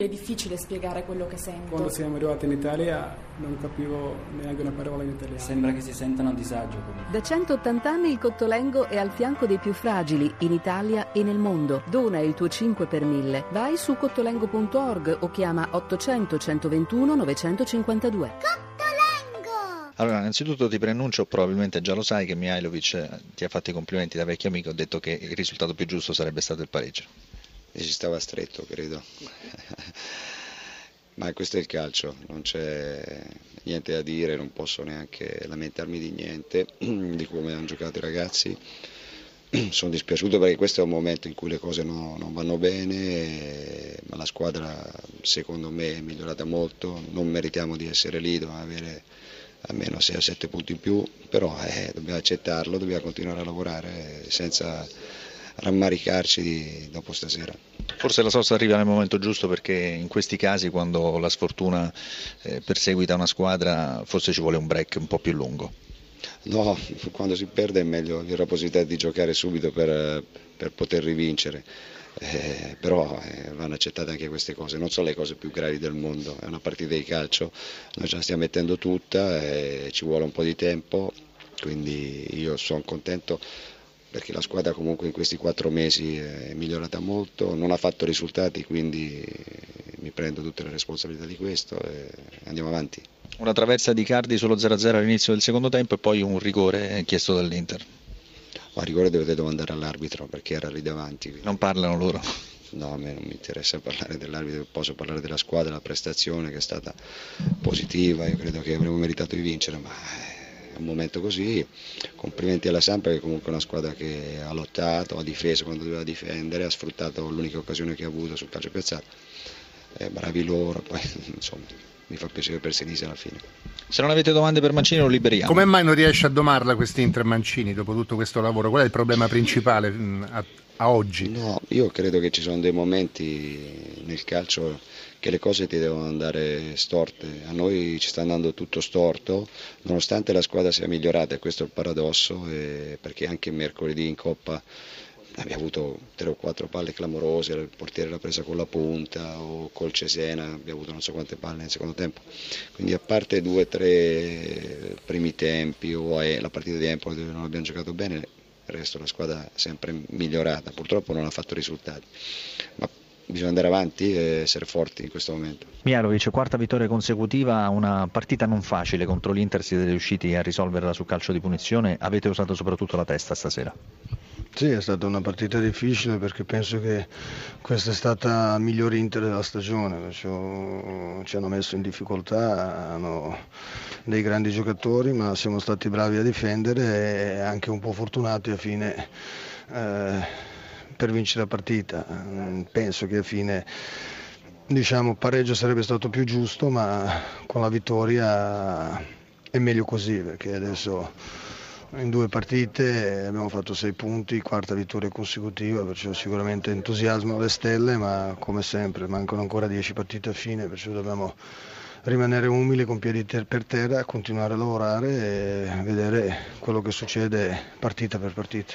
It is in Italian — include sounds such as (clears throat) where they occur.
È difficile spiegare quello che sento. Quando siamo arrivati in Italia non capivo neanche una parola in italiano. Sembra che si sentano a disagio. Da 180 anni il Cottolengo è al fianco dei più fragili in Italia e nel mondo. Dona il tuo 5 per 1000. Vai su cottolengo.org o chiama 800 121 952. Cottolengo! Allora, innanzitutto ti preannuncio, probabilmente già lo sai, che Mihailovic ti ha fatto i complimenti da vecchio amico, ha detto che il risultato più giusto sarebbe stato il pareggio e ci stava stretto, credo. (laughs) Ma questo è il calcio, non c'è niente da dire, non posso neanche lamentarmi di niente, (clears throat) di come hanno giocato i ragazzi. (clears throat) Sono dispiaciuto perché questo è un momento in cui le cose no, non vanno bene, ma la squadra secondo me è migliorata molto, non meritiamo di essere lì, dobbiamo avere almeno 6 o 7 punti in più, però eh, dobbiamo accettarlo, dobbiamo continuare a lavorare senza rammaricarci di, dopo stasera. Forse la sosta arriva nel momento giusto perché in questi casi quando la sfortuna eh, perseguita una squadra forse ci vuole un break un po' più lungo. No, quando si perde è meglio avere la possibilità di giocare subito per, per poter rivincere. Eh, però eh, vanno accettate anche queste cose, non sono le cose più gravi del mondo, è una partita di calcio, noi ce la stiamo mettendo tutta e ci vuole un po' di tempo, quindi io sono contento perché la squadra comunque in questi quattro mesi è migliorata molto, non ha fatto risultati, quindi mi prendo tutte le responsabilità di questo e andiamo avanti. Una traversa di Cardi solo 0-0 all'inizio del secondo tempo e poi un rigore chiesto dall'Inter. Ma rigore dovete domandare all'arbitro perché era lì davanti. Quindi. Non parlano loro? No, a me non mi interessa parlare dell'arbitro, posso parlare della squadra, della prestazione che è stata positiva, io credo che avremmo meritato di vincere, ma un momento così. Complimenti alla Sampa che comunque è una squadra che ha lottato, ha difeso quando doveva difendere, ha sfruttato l'unica occasione che ha avuto sul calcio piazzato. Eh, bravi loro, poi (laughs) insomma mi fa piacere per Senise alla fine. Se non avete domande per Mancini lo liberiamo. Come mai non riesce a domarla quest'Inter Mancini dopo tutto questo lavoro? Qual è il problema principale a, a oggi? No, io credo che ci sono dei momenti nel calcio che le cose ti devono andare storte. A noi ci sta andando tutto storto, nonostante la squadra sia migliorata, e questo è il paradosso, perché anche mercoledì in Coppa abbiamo avuto tre o quattro palle clamorose, il portiere l'ha presa con la punta o col Cesena, abbiamo avuto non so quante palle nel secondo tempo. Quindi a parte due o tre primi tempi o la partita di Empoli dove non abbiamo giocato bene, il resto la squadra è sempre migliorata, purtroppo non ha fatto risultati. Ma bisogna andare avanti e essere forti in questo momento. Mialovic, quarta vittoria consecutiva, una partita non facile contro l'Inter, siete riusciti a risolverla sul calcio di punizione, avete usato soprattutto la testa stasera? Sì, è stata una partita difficile perché penso che questa è stata la migliore Inter della stagione, ci hanno messo in difficoltà, hanno dei grandi giocatori ma siamo stati bravi a difendere e anche un po' fortunati a fine. Eh, per vincere la partita. Mm, penso che a fine diciamo, pareggio sarebbe stato più giusto, ma con la vittoria è meglio così perché adesso in due partite abbiamo fatto sei punti, quarta vittoria consecutiva, perciò sicuramente entusiasmo alle stelle, ma come sempre mancano ancora dieci partite a fine, perciò dobbiamo rimanere umili con piedi ter- per terra, continuare a lavorare e vedere quello che succede partita per partita.